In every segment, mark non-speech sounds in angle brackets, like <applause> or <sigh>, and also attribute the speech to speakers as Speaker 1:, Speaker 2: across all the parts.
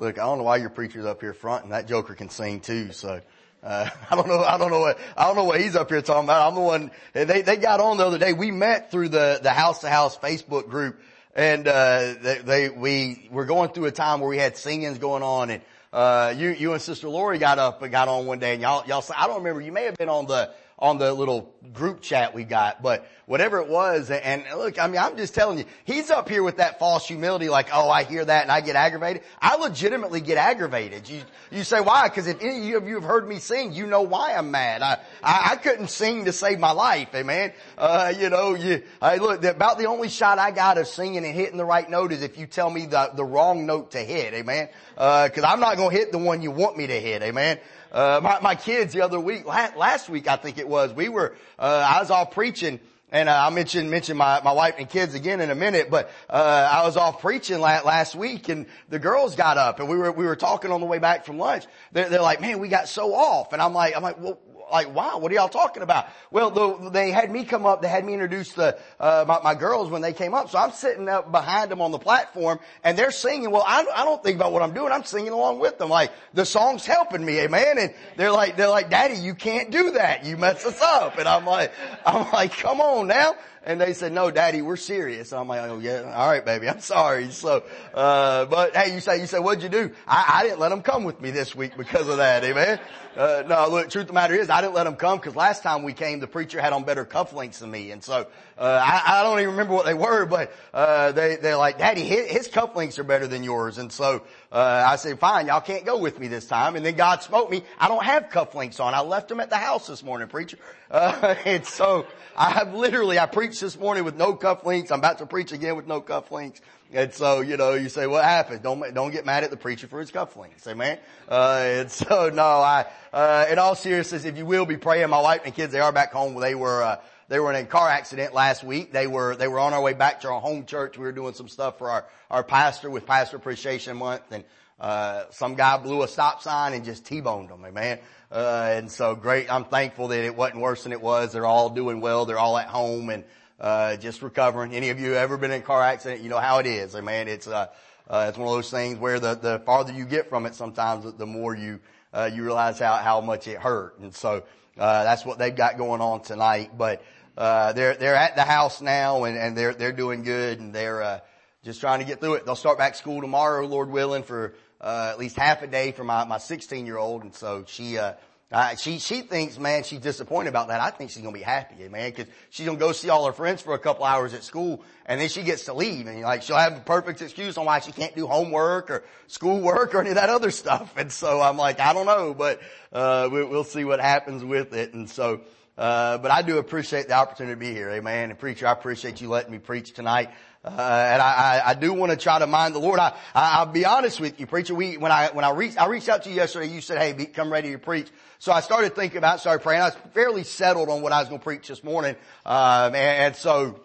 Speaker 1: Look, I don't know why your preacher's up here front and that joker can sing too, so. Uh, <laughs> I don't know. I don't know what. I don't know what he's up here talking about. I'm the one. They they got on the other day. We met through the the house to house Facebook group, and uh, they, they we were going through a time where we had singings going on, and uh, you you and Sister Lori got up and got on one day, and y'all y'all. I don't remember. You may have been on the on the little group chat we got, but whatever it was, and look, I mean, I'm just telling you, he's up here with that false humility, like, oh, I hear that and I get aggravated. I legitimately get aggravated. You, you say why? Because if any of you have heard me sing, you know why I'm mad. I, I, I couldn't sing to save my life, amen. Uh, you know, you, I look, about the only shot I got of singing and hitting the right note is if you tell me the, the wrong note to hit, amen. Uh, cause I'm not gonna hit the one you want me to hit, amen. Uh, my, my kids the other week, last week I think it was, we were, uh, I was all preaching and uh, I'll mention mention my my wife and kids again in a minute. But uh, I was off preaching last, last week, and the girls got up, and we were we were talking on the way back from lunch. They're, they're like, "Man, we got so off," and I'm like, "I'm like, well, like, wow, what are y'all talking about? Well, the, they had me come up, they had me introduce the, uh, my, my, girls when they came up. So I'm sitting up behind them on the platform and they're singing. Well, I, I don't think about what I'm doing. I'm singing along with them. Like, the song's helping me, amen. And they're like, they're like, daddy, you can't do that. You mess us up. And I'm like, I'm like, come on now. And they said, no, daddy, we're serious. And I'm like, oh yeah, all right, baby, I'm sorry. So, uh, but hey, you say, you say, what'd you do? I, I didn't let them come with me this week because of that, amen. Uh, no, look, truth of the matter is, I didn't let them come because last time we came, the preacher had on better cufflinks than me, and so uh, I, I don't even remember what they were, but uh, they they're like, Daddy, his, his cufflinks are better than yours, and so uh, I said, Fine, y'all can't go with me this time. And then God smote me. I don't have cufflinks on. I left them at the house this morning, preacher. <laughs> Uh, and so I have literally, I preached this morning with no cufflinks. I'm about to preach again with no cufflinks. And so, you know, you say, what happened? Don't, don't get mad at the preacher for his cufflinks. Amen. Uh, and <laughs> so, no, I, uh, in all seriousness, if you will be praying, my wife and kids, they are back home. They were, uh, they were in a car accident last week. They were, they were on our way back to our home church. We were doing some stuff for our, our pastor with Pastor Appreciation Month and, uh, some guy blew a stop sign and just T-boned them, amen. Uh, and so great. I'm thankful that it wasn't worse than it was. They're all doing well. They're all at home and, uh, just recovering. Any of you ever been in a car accident? You know how it is. I mean, it's, uh, uh, it's one of those things where the, the farther you get from it, sometimes the more you, uh, you realize how, how much it hurt. And so, uh, that's what they've got going on tonight. But, uh, they're, they're at the house now and, and they're, they're doing good and they're, uh, just trying to get through it. They'll start back school tomorrow, Lord willing, for, uh, at least half a day for my, my 16 year old. And so she, uh, uh, she, she thinks, man, she's disappointed about that. I think she's gonna be happy, man, cause she's gonna go see all her friends for a couple hours at school and then she gets to leave and like she'll have a perfect excuse on why she can't do homework or schoolwork or any of that other stuff. And so I'm like, I don't know, but, uh, we, we'll see what happens with it. And so, uh, but I do appreciate the opportunity to be here. Amen. And preacher, I appreciate you letting me preach tonight. Uh, and I, I, I do want to try to mind the Lord. I, I, will be honest with you, preacher. We, when I, when I reached, I reached out to you yesterday, you said, hey, be, come ready to preach. So I started thinking about, started praying. I was fairly settled on what I was going to preach this morning. Um, and, and, so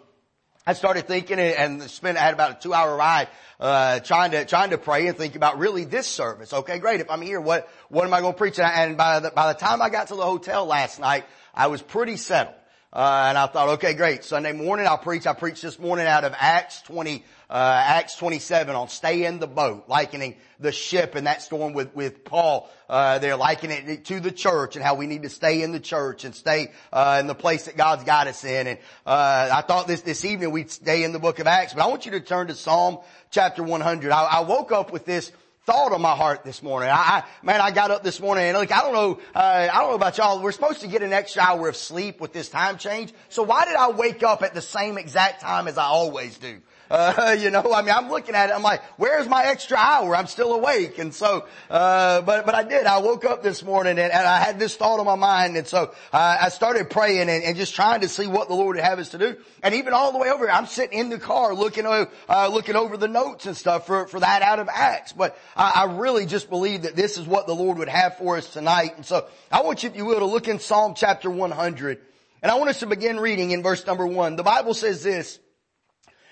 Speaker 1: I started thinking and, and spent, I had about a two hour ride, uh, trying to, trying to pray and think about really this service. Okay, great. If I'm here, what, what am I going to preach? And by the, by the time I got to the hotel last night, I was pretty settled. Uh, and I thought, okay, great. Sunday morning I'll preach. I preached this morning out of Acts 20, uh, Acts 27 on stay in the boat, likening the ship in that storm with, with Paul. Uh, they're likening it to the church and how we need to stay in the church and stay, uh, in the place that God's got us in. And, uh, I thought this, this evening we'd stay in the book of Acts, but I want you to turn to Psalm chapter 100. I, I woke up with this, thought on my heart this morning. I, I, man, I got up this morning and look, I don't know, uh, I don't know about y'all. We're supposed to get an extra hour of sleep with this time change. So why did I wake up at the same exact time as I always do? Uh, <laughs> you know, I mean, I'm looking at it. I'm like, where's my extra hour? I'm still awake. And so, uh, but, but I did. I woke up this morning and, and I had this thought on my mind. And so uh, I started praying and, and, just trying to see what the Lord would have us to do. And even all the way over here, I'm sitting in the car looking, uh, looking over the notes and stuff for, for that out of Acts. But I, I really just believe that this is what the Lord would have for us tonight. And so I want you, if you will, to look in Psalm chapter 100. And I want us to begin reading in verse number one. The Bible says this,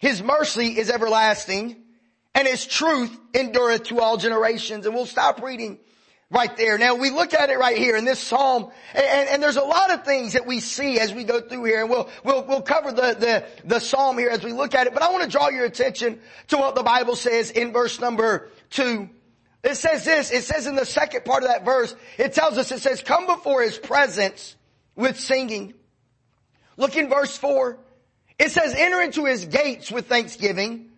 Speaker 1: His mercy is everlasting and his truth endureth to all generations. And we'll stop reading right there. Now we look at it right here in this psalm, and, and, there's a lot of things that we see as we go through here, and we'll we'll we'll cover the the the psalm here as we look at it. But I want to draw your attention to what the Bible says in verse number two. It says this. It says in the second part of that verse, it tells us. It says, "Come before His presence with singing." Look in verse four. It says, "Enter into His gates with thanksgiving."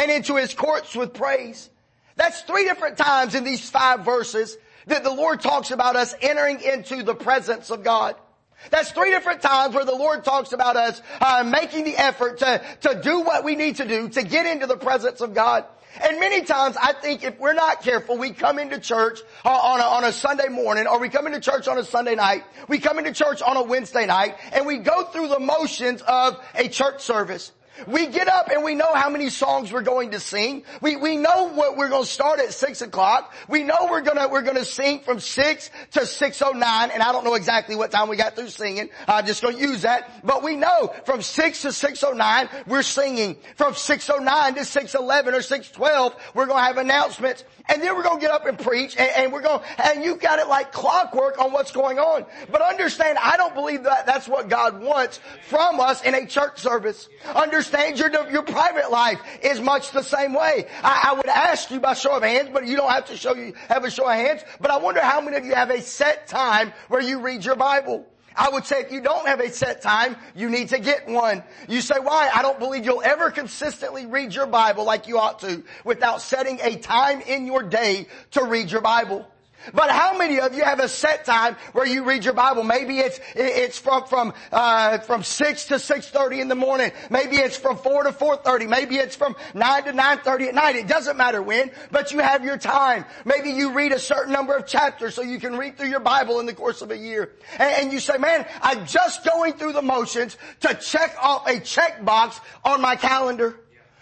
Speaker 1: and into his courts with praise. That's three different times in these five verses that the Lord talks about us entering into the presence of God. That's three different times where the Lord talks about us uh, making the effort to, to do what we need to do to get into the presence of God. And many times I think if we're not careful, we come into church uh, on a, on a Sunday morning or we come into church on a Sunday night, we come into church on a Wednesday night and we go through the motions of a church service. We get up and we know how many songs we're going to sing. We, we know what we're going to start at six o'clock. We know we're gonna, we're gonna sing from six to 609 and I don't know exactly what time we got through singing. I'm just gonna use that. But we know from six to 609 we're singing. From 609 to 611 or 612 we're gonna have announcements and then we're gonna get up and preach and, and we're gonna, and you've got it like clockwork on what's going on. But understand, I don't believe that that's what God wants from us in a church service. Understand your, your private life is much the same way. I, I would ask you by show of hands, but you don't have to show you, have a show of hands, but I wonder how many of you have a set time where you read your Bible. I would say if you don't have a set time, you need to get one. You say, why? I don't believe you'll ever consistently read your Bible like you ought to without setting a time in your day to read your Bible. But how many of you have a set time where you read your Bible? Maybe it's it's from from uh, from six to six thirty in the morning. Maybe it's from four to four thirty. Maybe it's from nine to nine thirty at night. It doesn't matter when, but you have your time. Maybe you read a certain number of chapters so you can read through your Bible in the course of a year. And, and you say, "Man, I'm just going through the motions to check off a check box on my calendar."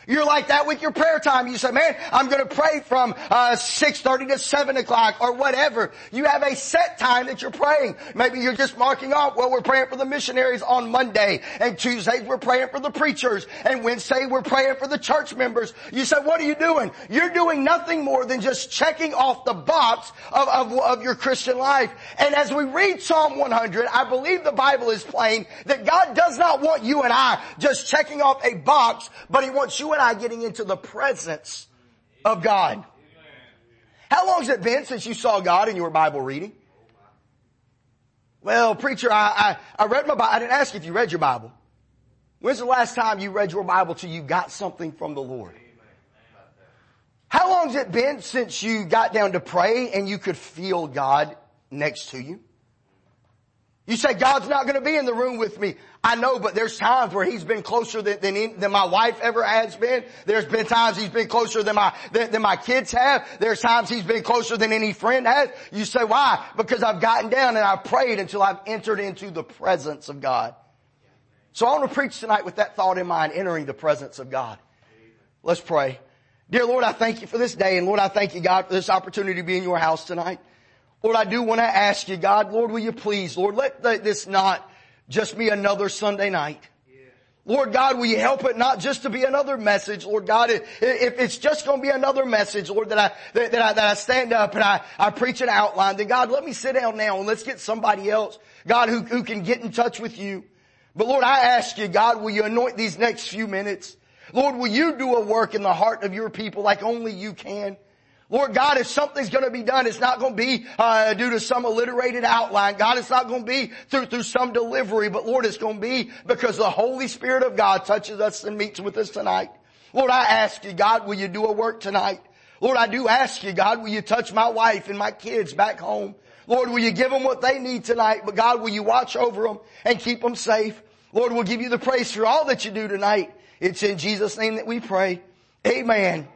Speaker 1: You're like that with your prayer time. You say, man, I'm going to pray from uh, 6.30 to 7 o'clock or whatever. You have a set time that you're praying. Maybe you're just marking off, well, we're praying for the missionaries on Monday and Tuesdays we're praying for the preachers and Wednesday we're praying for the church members. You say, what are you doing? You're doing nothing more than just checking off the box of, of, of your Christian life. And as we read Psalm 100, I believe the Bible is plain that God does not want you and I just checking off a box, but He wants you and I getting into the presence of God. How long has it been since you saw God in your Bible reading? Well, preacher, I, I, I read my Bible. I didn't ask if you read your Bible. When's the last time you read your Bible till you got something from the Lord? How long has it been since you got down to pray and you could feel God next to you? You say God's not going to be in the room with me. I know, but there's times where He's been closer than, than, than my wife ever has been. There's been times He's been closer than my, than, than my kids have. There's times He's been closer than any friend has. You say, why? Because I've gotten down and I've prayed until I've entered into the presence of God. So I want to preach tonight with that thought in mind, entering the presence of God. Let's pray. Dear Lord, I thank you for this day and Lord, I thank you God for this opportunity to be in your house tonight. Lord, I do want to ask you, God, Lord, will you please, Lord, let this not just be another Sunday night. Lord God, will you help it not just to be another message, Lord God, if it's just going to be another message, Lord, that I, that, I, that I stand up and I, I preach an outline, then God, let me sit down now and let's get somebody else, God, who, who can get in touch with you. But Lord, I ask you, God, will you anoint these next few minutes? Lord, will you do a work in the heart of your people like only you can? Lord God, if something's going to be done, it's not going to be uh, due to some alliterated outline. God, it's not going to be through through some delivery, but Lord, it's going to be because the Holy Spirit of God touches us and meets with us tonight. Lord, I ask you, God, will you do a work tonight? Lord, I do ask you, God, will you touch my wife and my kids back home? Lord, will you give them what they need tonight? But God, will you watch over them and keep them safe? Lord, we'll give you the praise for all that you do tonight. It's in Jesus' name that we pray. Amen.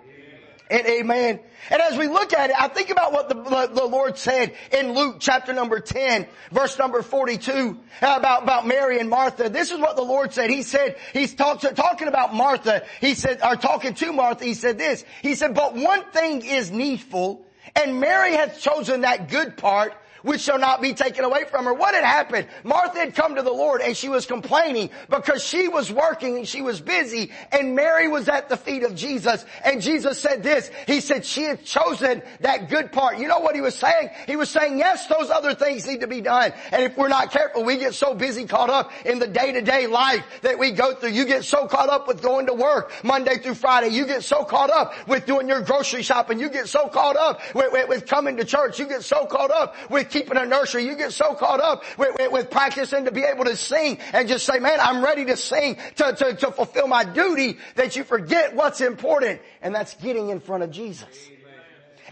Speaker 1: And amen. And as we look at it, I think about what the, the, Lord said in Luke chapter number 10, verse number 42, about, about Mary and Martha. This is what the Lord said. He said, he's talk, talking about Martha. He said, or talking to Martha, he said this. He said, but one thing is needful, and Mary has chosen that good part which shall not be taken away from her. What had happened? Martha had come to the Lord and she was complaining because she was working and she was busy and Mary was at the feet of Jesus and Jesus said this, he said she had chosen that good part. You know what he was saying? He was saying yes, those other things need to be done and if we're not careful we get so busy caught up in the day to day life that we go through. You get so caught up with going to work Monday through Friday. You get so caught up with doing your grocery shopping. You get so caught up with, with, with coming to church. You get so caught up with keeping a nursery, you get so caught up with, with, with practicing to be able to sing and just say, man, I'm ready to sing to, to, to fulfill my duty that you forget what's important. And that's getting in front of Jesus.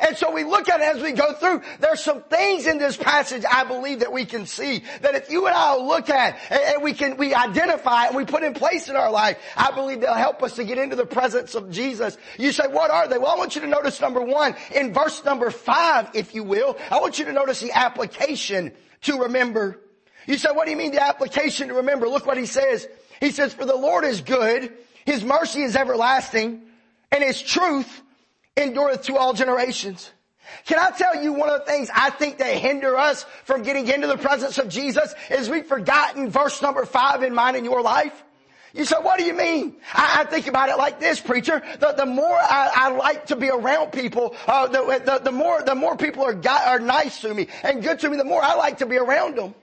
Speaker 1: And so we look at it as we go through. There's some things in this passage I believe that we can see that if you and I look at and we can, we identify and we put in place in our life, I believe they'll help us to get into the presence of Jesus. You say, what are they? Well, I want you to notice number one in verse number five, if you will. I want you to notice the application to remember. You say, what do you mean the application to remember? Look what he says. He says, for the Lord is good. His mercy is everlasting and his truth endureth to all generations. Can I tell you one of the things I think that hinder us from getting into the presence of Jesus is we've forgotten verse number five in mine in your life. You say, what do you mean? I, I think about it like this, preacher. The, the more I, I, like to be around people, uh, the, the, the, more the more people are are nice to me and good to me, the more I like to be around them.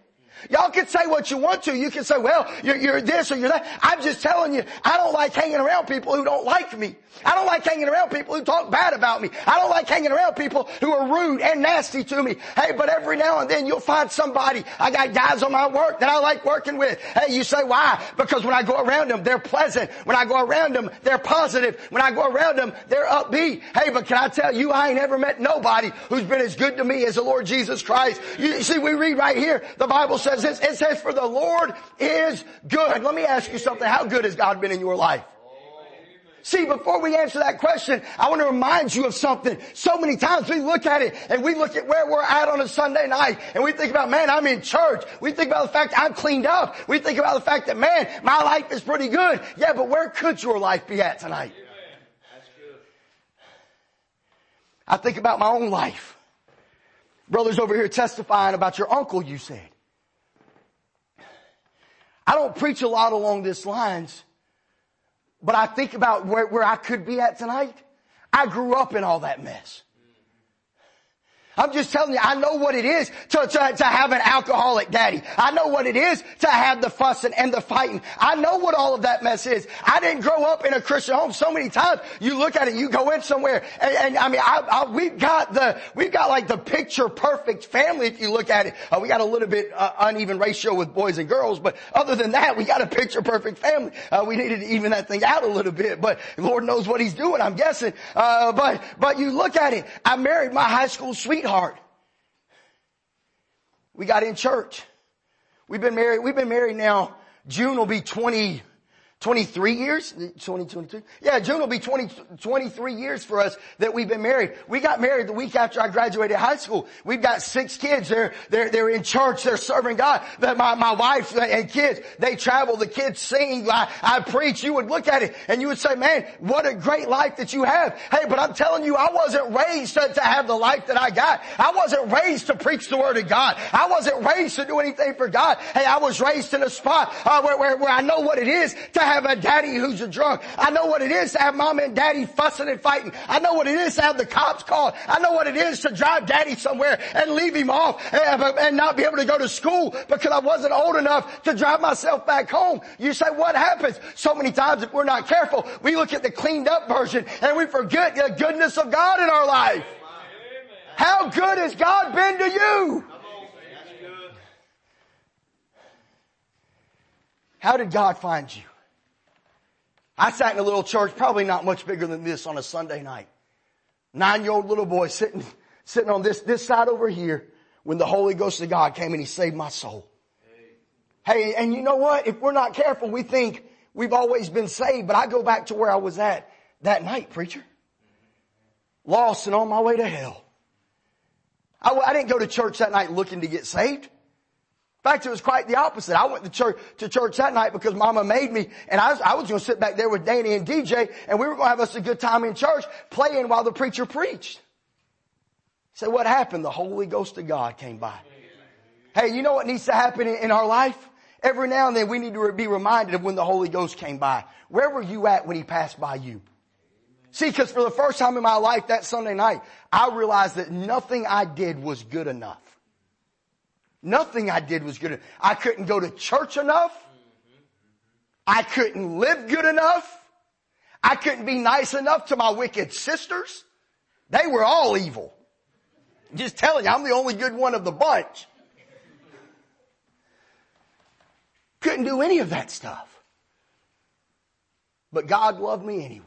Speaker 1: Y'all can say what you want to. You can say, well, you're, you're, this or you're that. I'm just telling you, I don't like hanging around people who don't like me. I don't like hanging around people who talk bad about me. I don't like hanging around people who are rude and nasty to me. Hey, but every now and then you'll find somebody. I got guys on my work that I like working with. Hey, you say why? Because when I go around them, they're pleasant. When I go around them, they're positive. When I go around them, they're upbeat. Hey, but can I tell you, I ain't ever met nobody who's been as good to me as the Lord Jesus Christ. You see, we read right here, the Bible says this, it says, for the Lord is good. Let me ask you something. How good has God been in your life? See, before we answer that question, I want to remind you of something. So many times we look at it and we look at where we're at on a Sunday night and we think about, man, I'm in church. We think about the fact I'm cleaned up. We think about the fact that, man, my life is pretty good. Yeah, but where could your life be at tonight? I think about my own life. Brothers over here testifying about your uncle, you said. I don't preach a lot along these lines, but I think about where, where I could be at tonight. I grew up in all that mess. I'm just telling you, I know what it is to, to, to have an alcoholic daddy. I know what it is to have the fussing and the fighting. I know what all of that mess is. I didn't grow up in a Christian home. So many times you look at it, you go in somewhere and, and I mean, I, I, we've got the, we've got like the picture perfect family if you look at it. Uh, we got a little bit uh, uneven ratio with boys and girls, but other than that, we got a picture perfect family. Uh, we needed to even that thing out a little bit, but Lord knows what he's doing, I'm guessing. Uh, but, but you look at it, I married my high school sweetheart sweetheart. We got in church. We've been married, we've been married now, June will be 20, 23 years? 2022? Yeah, June will be 20, 23 years for us that we've been married. We got married the week after I graduated high school. We've got six kids. They're, they're, they're in church. They're serving God. My, my wife and kids, they travel. The kids sing. I, I preach. You would look at it and you would say, man, what a great life that you have. Hey, but I'm telling you, I wasn't raised to, to have the life that I got. I wasn't raised to preach the word of God. I wasn't raised to do anything for God. Hey, I was raised in a spot uh, where, where, where I know what it is to have a daddy who's a drunk. I know what it is to have mom and daddy fussing and fighting. I know what it is to have the cops called. I know what it is to drive daddy somewhere and leave him off eh, and, and not be able to go to school because I wasn't old enough to drive myself back home. You say, what happens? So many times if we're not careful, we look at the cleaned up version and we forget the goodness of God in our life. How good has God been to you? How did God find you? I sat in a little church, probably not much bigger than this on a Sunday night. Nine year old little boy sitting, sitting on this, this side over here when the Holy Ghost of God came and he saved my soul. Hey, and you know what? If we're not careful, we think we've always been saved, but I go back to where I was at that night, preacher. lost and on my way to hell. I, I didn't go to church that night looking to get saved. Fact, it was quite the opposite. I went to church, to church that night because mama made me and I was, I was going to sit back there with Danny and DJ and we were going to have us a good time in church playing while the preacher preached. So what happened? The Holy Ghost of God came by. Hey, you know what needs to happen in, in our life? Every now and then we need to be reminded of when the Holy Ghost came by. Where were you at when He passed by you? See, cause for the first time in my life that Sunday night, I realized that nothing I did was good enough. Nothing I did was good enough. I couldn't go to church enough. I couldn't live good enough. I couldn't be nice enough to my wicked sisters. They were all evil. Just telling you, I'm the only good one of the bunch. Couldn't do any of that stuff. But God loved me anyway.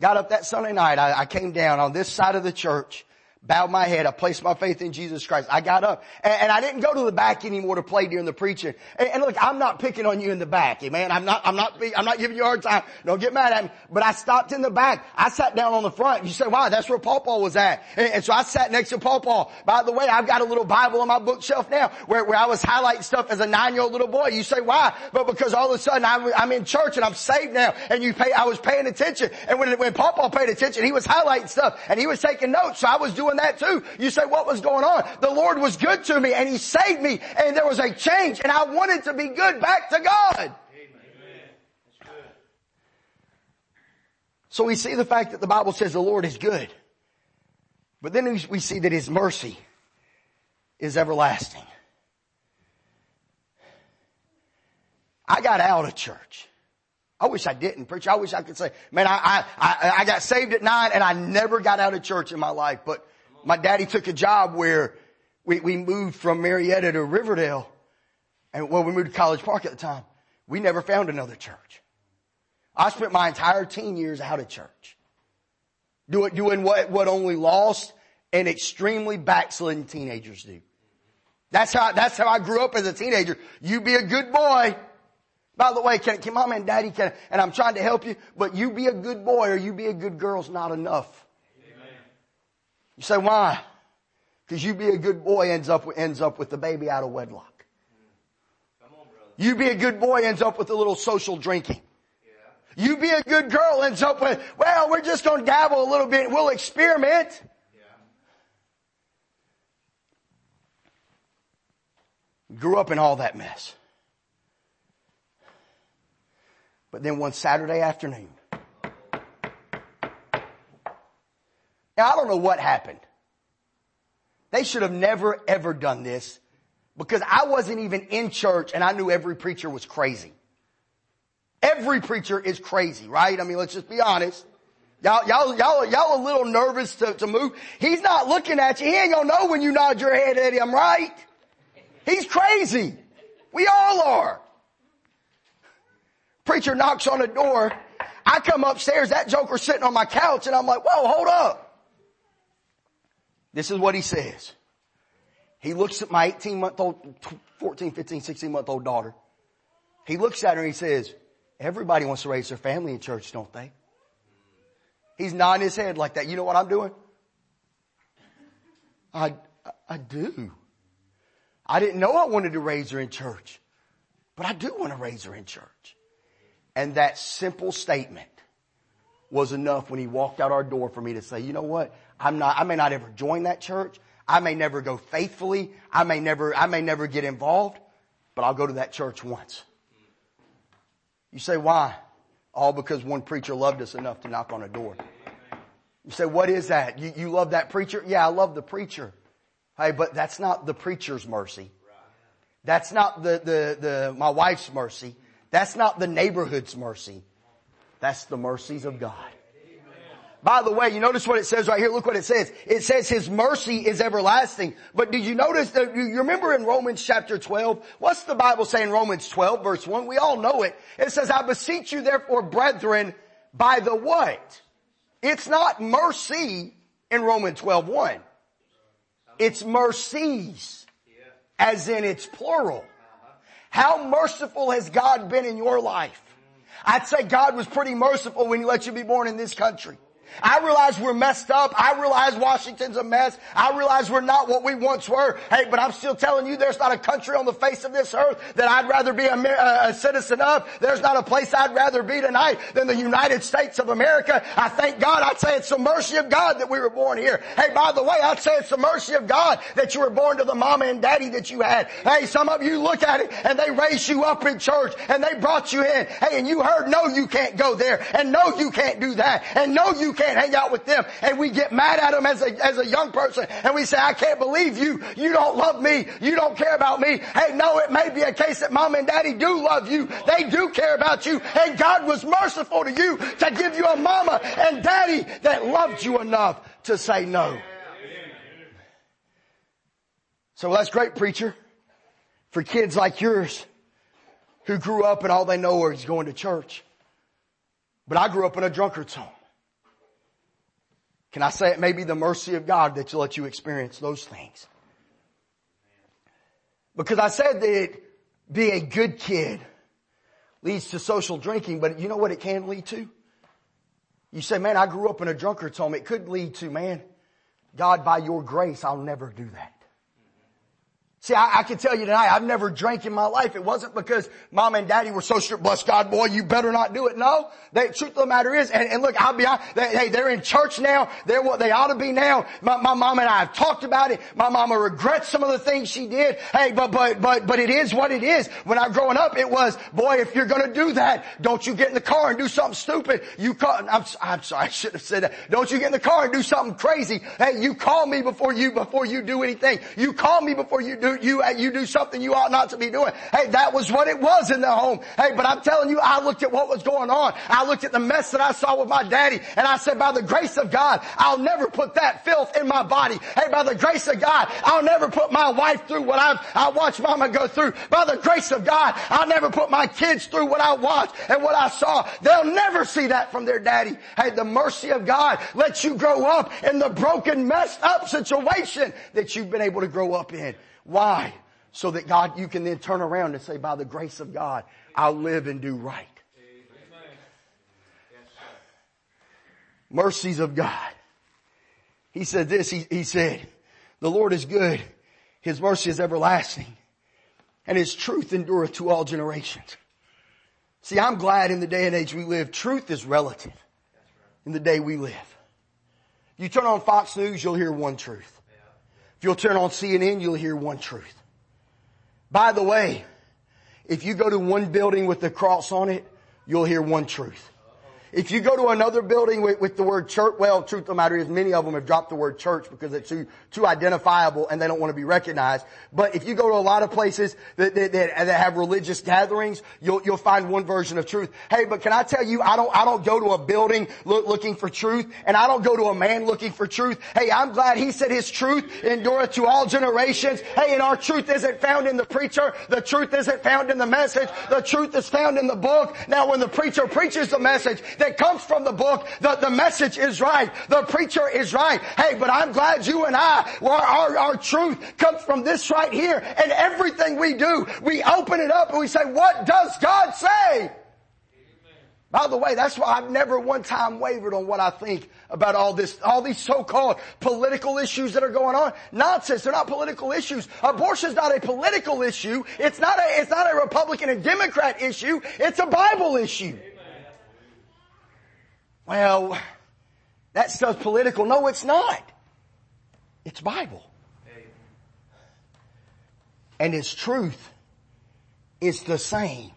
Speaker 1: Got up that Sunday night. I, I, came down on this side of the church, bowed my head. I placed my faith in Jesus Christ. I got up and, and I didn't go to the back anymore to play during the preaching. And, and, look, I'm not picking on you in the back, man. I'm not, I'm not, I'm not giving you a hard time. Don't get mad at me. But I stopped in the back. I sat down on the front. You say, wow, that's where Paul Paul was at. And, and, so I sat next to Paul Paul. By the way, I've got a little Bible on my bookshelf now where, where I was highlighting stuff as a nine-year-old little boy. You say, why? But because all of a sudden I'm, I'm in church and I'm saved now and you pay, I was paying attention. And when, when Paul Paul paid attention, he was highlighting stuff and he was taking notes. So I was doing that too. You say, what was going on? The Lord was good to me and He saved me and there was a change and I wanted to be good back to God. So we see the fact that the Bible says the Lord is good. But then we see that His mercy is everlasting. I got out of church. I wish I didn't preach. I wish I could say, man, I, I, I, got saved at nine and I never got out of church in my life. But my daddy took a job where we, we moved from Marietta to Riverdale. And well, we moved to College Park at the time. We never found another church. I spent my entire teen years out of church. Doing, doing what, what only lost and extremely backslidden teenagers do. That's how, that's how I grew up as a teenager. You be a good boy. By the way, can, can mom and daddy can, and I'm trying to help you, but you be a good boy or you be a good girl is not enough. You say, why? Because you be a good boy ends up, ends up with the baby out of wedlock. On, you be a good boy ends up with a little social drinking. Yeah. You be a good girl ends up with, well, we're just going to dabble a little bit. We'll experiment. Yeah. Grew up in all that mess. But then one Saturday afternoon, Now I don't know what happened. They should have never ever done this because I wasn't even in church and I knew every preacher was crazy. Every preacher is crazy, right? I mean, let's just be honest. Y'all, y'all, y'all, y'all a little nervous to, to move. He's not looking at you. He ain't gonna know when you nod your head at him, right? He's crazy. We all are. Preacher knocks on the door. I come upstairs, that joker sitting on my couch and I'm like, whoa, hold up. This is what he says. He looks at my 18 month old, 14, 15, 16 month old daughter. He looks at her and he says, everybody wants to raise their family in church, don't they? He's nodding his head like that. You know what I'm doing? I, I do. I didn't know I wanted to raise her in church, but I do want to raise her in church. And that simple statement was enough when he walked out our door for me to say, you know what? I'm not, I may not ever join that church. I may never go faithfully. I may never, I may never get involved, but I'll go to that church once. You say, why? All because one preacher loved us enough to knock on a door. You say, what is that? You, you love that preacher? Yeah, I love the preacher. Hey, but that's not the preacher's mercy. That's not the, the, the, my wife's mercy. That's not the neighborhood's mercy. That's the mercies of God. By the way, you notice what it says right here. Look what it says. It says his mercy is everlasting. But did you notice that you remember in Romans chapter 12? What's the Bible say in Romans 12 verse 1? We all know it. It says, I beseech you therefore brethren by the what? It's not mercy in Romans 12 1. It's mercies as in it's plural. How merciful has God been in your life? I'd say God was pretty merciful when he let you be born in this country. I realize we're messed up. I realize Washington's a mess. I realize we're not what we once were. Hey, but I'm still telling you there's not a country on the face of this earth that I'd rather be a, a, citizen of. There's not a place I'd rather be tonight than the United States of America. I thank God. I'd say it's the mercy of God that we were born here. Hey, by the way, I'd say it's the mercy of God that you were born to the mama and daddy that you had. Hey, some of you look at it and they raised you up in church and they brought you in. Hey, and you heard, no, you can't go there and no, you can't do that and no, you can't hang out with them and we get mad at them as a, as a young person and we say, I can't believe you. You don't love me. You don't care about me. Hey, no, it may be a case that mom and daddy do love you. They do care about you and God was merciful to you to give you a mama and daddy that loved you enough to say no. So that's great preacher for kids like yours who grew up and all they know is going to church. But I grew up in a drunkard's home. Can I say it may be the mercy of God that let you experience those things? Because I said that be a good kid leads to social drinking, but you know what it can lead to? You say, man, I grew up in a drunkard's home. It could lead to, man, God, by your grace, I'll never do that. See, I, I, can tell you tonight, I've never drank in my life. It wasn't because mom and daddy were so strict, bless God, boy, you better not do it. No, the truth of the matter is, and, and look, I'll be honest, they, hey, they're in church now. They're what they ought to be now. My, my mom and I have talked about it. My mama regrets some of the things she did. Hey, but, but, but, but it is what it is. When I was growing up, it was, boy, if you're gonna do that, don't you get in the car and do something stupid. You call, I'm, I'm sorry, <laughs> I should have said that. Don't you get in the car and do something crazy. Hey, you call me before you, before you do anything. You call me before you do you, you do something you ought not to be doing. Hey, that was what it was in the home. Hey, but I'm telling you, I looked at what was going on. I looked at the mess that I saw with my daddy and I said, by the grace of God, I'll never put that filth in my body. Hey, by the grace of God, I'll never put my wife through what I've, I watched mama go through. By the grace of God, I'll never put my kids through what I watched and what I saw. They'll never see that from their daddy. Hey, the mercy of God lets you grow up in the broken, messed up situation that you've been able to grow up in. Why? So that God, you can then turn around and say, by the grace of God, I'll live and do right. Mercies of God. He said this, he, he said, the Lord is good. His mercy is everlasting and his truth endureth to all generations. See, I'm glad in the day and age we live, truth is relative in the day we live. You turn on Fox News, you'll hear one truth. You'll turn on CNN, you'll hear one truth. By the way, if you go to one building with the cross on it, you'll hear one truth. If you go to another building with, with, the word church, well, truth of the matter is many of them have dropped the word church because it's too, too identifiable and they don't want to be recognized. But if you go to a lot of places that, that, that, that have religious gatherings, you'll, you'll find one version of truth. Hey, but can I tell you, I don't, I don't go to a building look, looking for truth and I don't go to a man looking for truth. Hey, I'm glad he said his truth endureth to all generations. Hey, and our truth isn't found in the preacher. The truth isn't found in the message. The truth is found in the book. Now when the preacher preaches the message, that comes from the book. The, the message is right. The preacher is right. Hey, but I'm glad you and I, our, our, our truth comes from this right here. And everything we do, we open it up and we say, what does God say? By the way, that's why I've never one time wavered on what I think about all this, all these so-called political issues that are going on. Nonsense. They're not political issues. Abortion is not a political issue. It's not a, it's not a Republican and Democrat issue. It's a Bible issue. Well, that stuff's political. No, it's not. It's Bible. And its truth is the same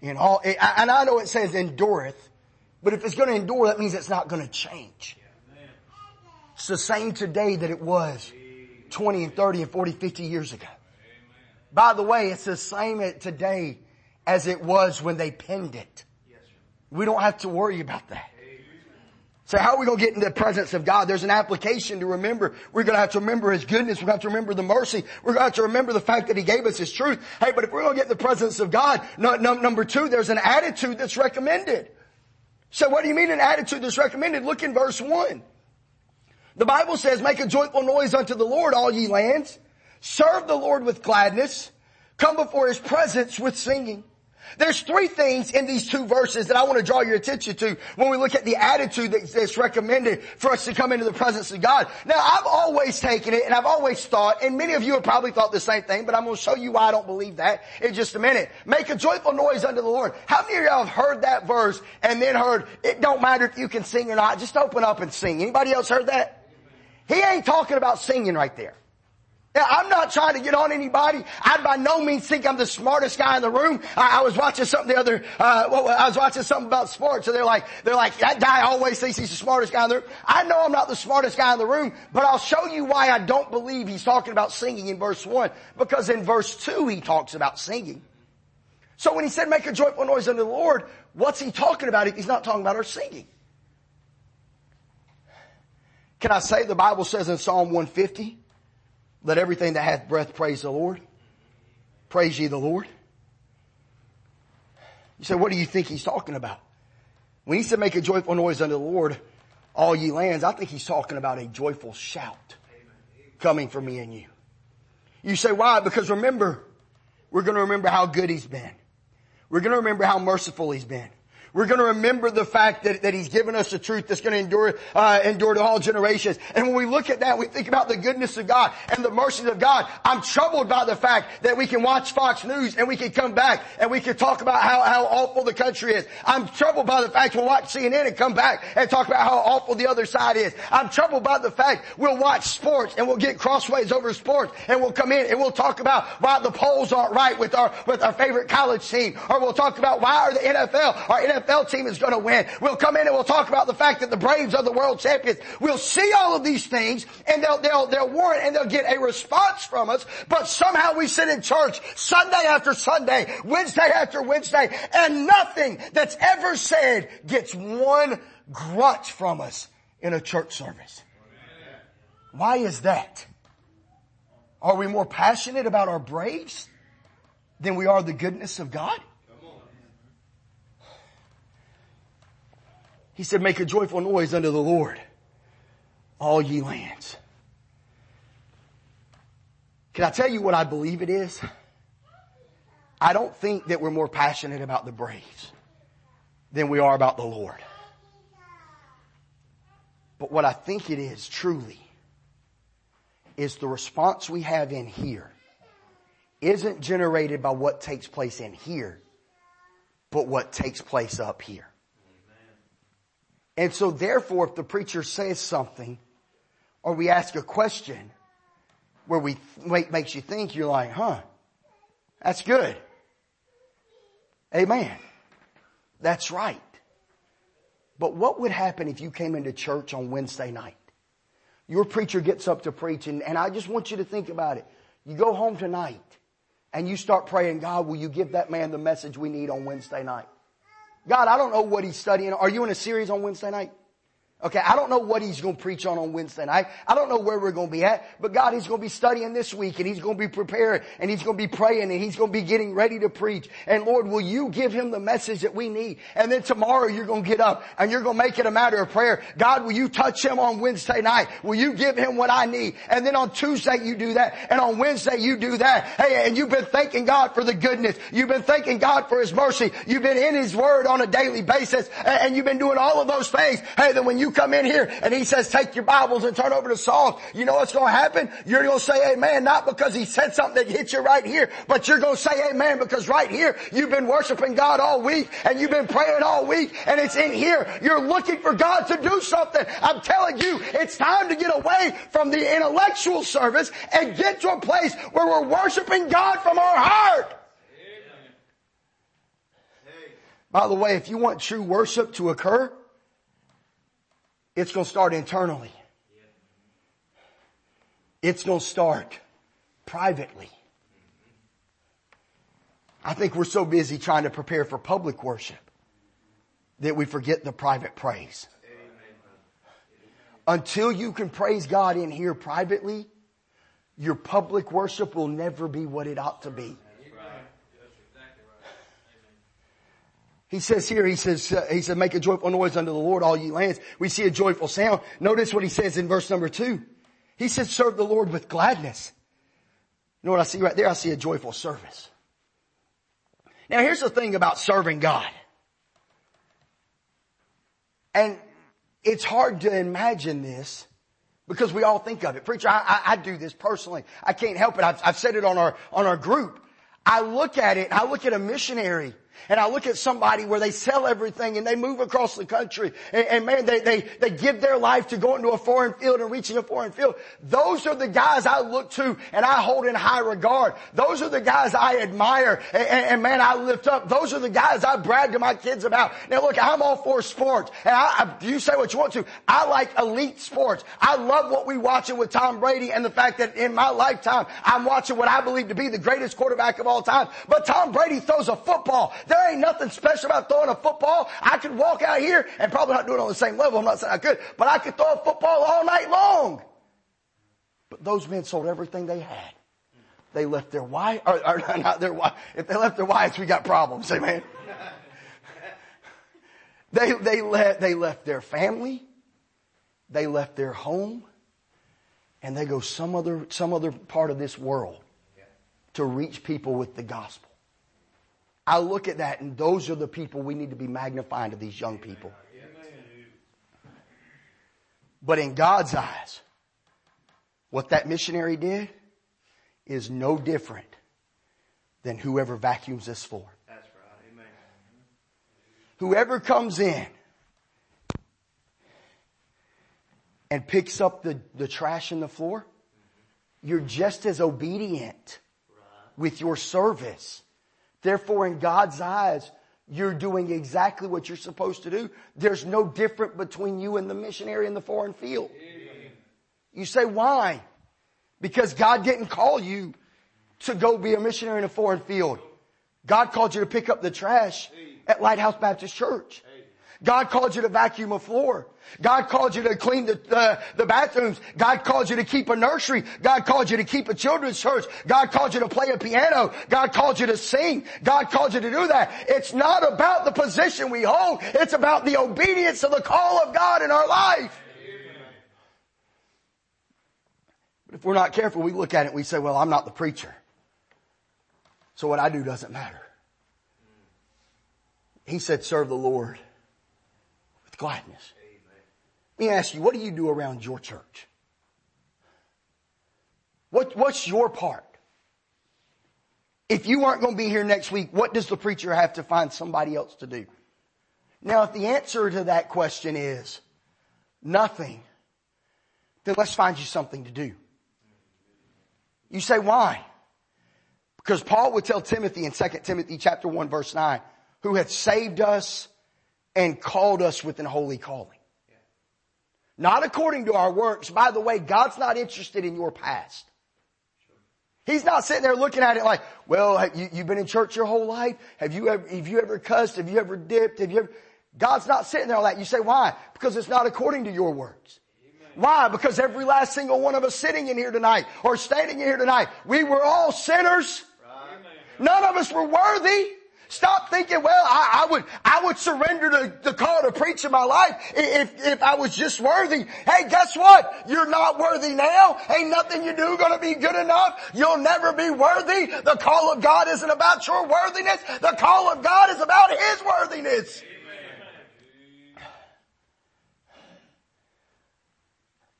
Speaker 1: in all, and I know it says endureth, but if it's going to endure, that means it's not going to change. It's the same today that it was 20 and 30 and 40, 50 years ago. By the way, it's the same today as it was when they penned it. We don't have to worry about that. So how are we going to get in the presence of God? There's an application to remember. We're going to have to remember His goodness. We're going to have to remember the mercy. We're going to have to remember the fact that He gave us His truth. Hey, but if we're going to get in the presence of God, no, no, number two, there's an attitude that's recommended. So what do you mean an attitude that's recommended? Look in verse one. The Bible says, make a joyful noise unto the Lord, all ye lands. Serve the Lord with gladness. Come before His presence with singing. There's three things in these two verses that I want to draw your attention to when we look at the attitude that's recommended for us to come into the presence of God. Now I've always taken it and I've always thought, and many of you have probably thought the same thing, but I'm going to show you why I don't believe that in just a minute. Make a joyful noise unto the Lord. How many of y'all have heard that verse and then heard, it don't matter if you can sing or not, just open up and sing. Anybody else heard that? He ain't talking about singing right there. I'm not trying to get on anybody. I by no means think I'm the smartest guy in the room. I, I was watching something the other, uh, well, I was watching something about sports, so they're like, they're like, that guy always thinks he's the smartest guy in the room. I know I'm not the smartest guy in the room, but I'll show you why I don't believe he's talking about singing in verse one. Because in verse two, he talks about singing. So when he said make a joyful noise unto the Lord, what's he talking about if he's not talking about our singing? Can I say the Bible says in Psalm 150, let everything that hath breath praise the Lord. Praise ye the Lord. You say, what do you think he's talking about? When he said make a joyful noise unto the Lord, all ye lands, I think he's talking about a joyful shout coming from me and you. You say, why? Because remember, we're going to remember how good he's been. We're going to remember how merciful he's been. We're going to remember the fact that, that He's given us a truth that's going to endure, uh, endure to all generations. And when we look at that, we think about the goodness of God and the mercies of God. I'm troubled by the fact that we can watch Fox News and we can come back and we can talk about how, how awful the country is. I'm troubled by the fact we'll watch CNN and come back and talk about how awful the other side is. I'm troubled by the fact we'll watch sports and we'll get crossways over sports and we'll come in and we'll talk about why the polls aren't right with our, with our favorite college team or we'll talk about why are the NFL, our NFL NFL team is going to win. We'll come in and we'll talk about the fact that the Braves are the world champions. We'll see all of these things and they'll, they'll, they'll warrant and they'll get a response from us, but somehow we sit in church Sunday after Sunday, Wednesday after Wednesday, and nothing that's ever said gets one grunt from us in a church service. Why is that? Are we more passionate about our Braves than we are the goodness of God? He said, make a joyful noise unto the Lord, all ye lands. Can I tell you what I believe it is? I don't think that we're more passionate about the Braves than we are about the Lord. But what I think it is truly is the response we have in here isn't generated by what takes place in here, but what takes place up here. And so therefore, if the preacher says something, or we ask a question, where we make, makes you think, you're like, huh, that's good. Amen. That's right. But what would happen if you came into church on Wednesday night? Your preacher gets up to preach and, and I just want you to think about it. You go home tonight and you start praying, God, will you give that man the message we need on Wednesday night? God, I don't know what he's studying. Are you in a series on Wednesday night? Okay, I don't know what he's going to preach on on Wednesday night. I don't know where we're going to be at, but God, he's going to be studying this week and he's going to be prepared and he's going to be praying and he's going to be getting ready to preach. And Lord, will you give him the message that we need? And then tomorrow you're going to get up and you're going to make it a matter of prayer. God, will you touch him on Wednesday night? Will you give him what I need? And then on Tuesday you do that and on Wednesday you do that. Hey, and you've been thanking God for the goodness. You've been thanking God for his mercy. You've been in his word on a daily basis and you've been doing all of those things. Hey, then when you come in here and he says, take your Bibles and turn over to Psalms, you know what's going to happen? You're going to say amen, not because he said something that hit you right here, but you're going to say amen because right here you've been worshiping God all week and you've been praying all week and it's in here. You're looking for God to do something. I'm telling you, it's time to get away from the intellectual service and get to a place where we're worshiping God from our heart. By the way, if you want true worship to occur, it's going to start internally. It's going to start privately. I think we're so busy trying to prepare for public worship that we forget the private praise. Until you can praise God in here privately, your public worship will never be what it ought to be. He says here, he says, uh, he said, make a joyful noise unto the Lord, all ye lands. We see a joyful sound. Notice what he says in verse number two. He says, serve the Lord with gladness. You know what I see right there? I see a joyful service. Now here's the thing about serving God. And it's hard to imagine this because we all think of it. Preacher, I, I, I do this personally. I can't help it. I've, I've said it on our, on our group. I look at it, I look at a missionary and I look at somebody where they sell everything and they move across the country and, and, man, they, they, they give their life to going to a foreign field and reaching a foreign field. Those are the guys I look to and I hold in high regard. Those are the guys I admire and, and, and man, I lift up. Those are the guys I brag to my kids about. Now look, I'm all for sports and I, I, you say what you want to. I like elite sports. I love what we watching with Tom Brady and the fact that in my lifetime, I'm watching what I believe to be the greatest quarterback of all time. But Tom Brady throws a football there ain't nothing special about throwing a football. I could walk out here and probably not do it on the same level. I'm not saying I could, but I could throw a football all night long. But those men sold everything they had. They left their wife, or, or <laughs> not their wife. If they left their wives, we got problems. Amen. <laughs> they, they let, they left their family. They left their home and they go some other, some other part of this world to reach people with the gospel. I look at that and those are the people we need to be magnifying to these young people. But in God's eyes, what that missionary did is no different than whoever vacuums this floor. That's right. Amen. Whoever comes in and picks up the, the trash in the floor, you're just as obedient with your service Therefore, in God's eyes, you're doing exactly what you're supposed to do. There's no different between you and the missionary in the foreign field. You say, why? Because God didn't call you to go be a missionary in a foreign field. God called you to pick up the trash at Lighthouse Baptist Church. God called you to vacuum a floor. God called you to clean the, uh, the bathrooms. God called you to keep a nursery. God called you to keep a children's church. God called you to play a piano. God called you to sing. God called you to do that. It's not about the position we hold. It's about the obedience to the call of God in our life. But if we're not careful, we look at it and we say, well, I'm not the preacher. So what I do doesn't matter. He said, serve the Lord gladness. Let me ask you, what do you do around your church? What, what's your part? If you aren't going to be here next week, what does the preacher have to find somebody else to do? Now, if the answer to that question is nothing, then let's find you something to do. You say, why? Because Paul would tell Timothy in 2 Timothy chapter 1 verse 9, who had saved us and called us with an holy calling. Not according to our works. By the way, God's not interested in your past. He's not sitting there looking at it like, well, you, have been in church your whole life. Have you ever, have you ever cussed? Have you ever dipped? Have you ever, God's not sitting there like. You say, why? Because it's not according to your works. Why? Because every last single one of us sitting in here tonight or standing in here tonight, we were all sinners. None of us were worthy. Stop thinking, well, I, I would, I would surrender to the call to preach in my life if, if I was just worthy. Hey, guess what? You're not worthy now. Ain't nothing you do gonna be good enough. You'll never be worthy. The call of God isn't about your worthiness. The call of God is about His worthiness.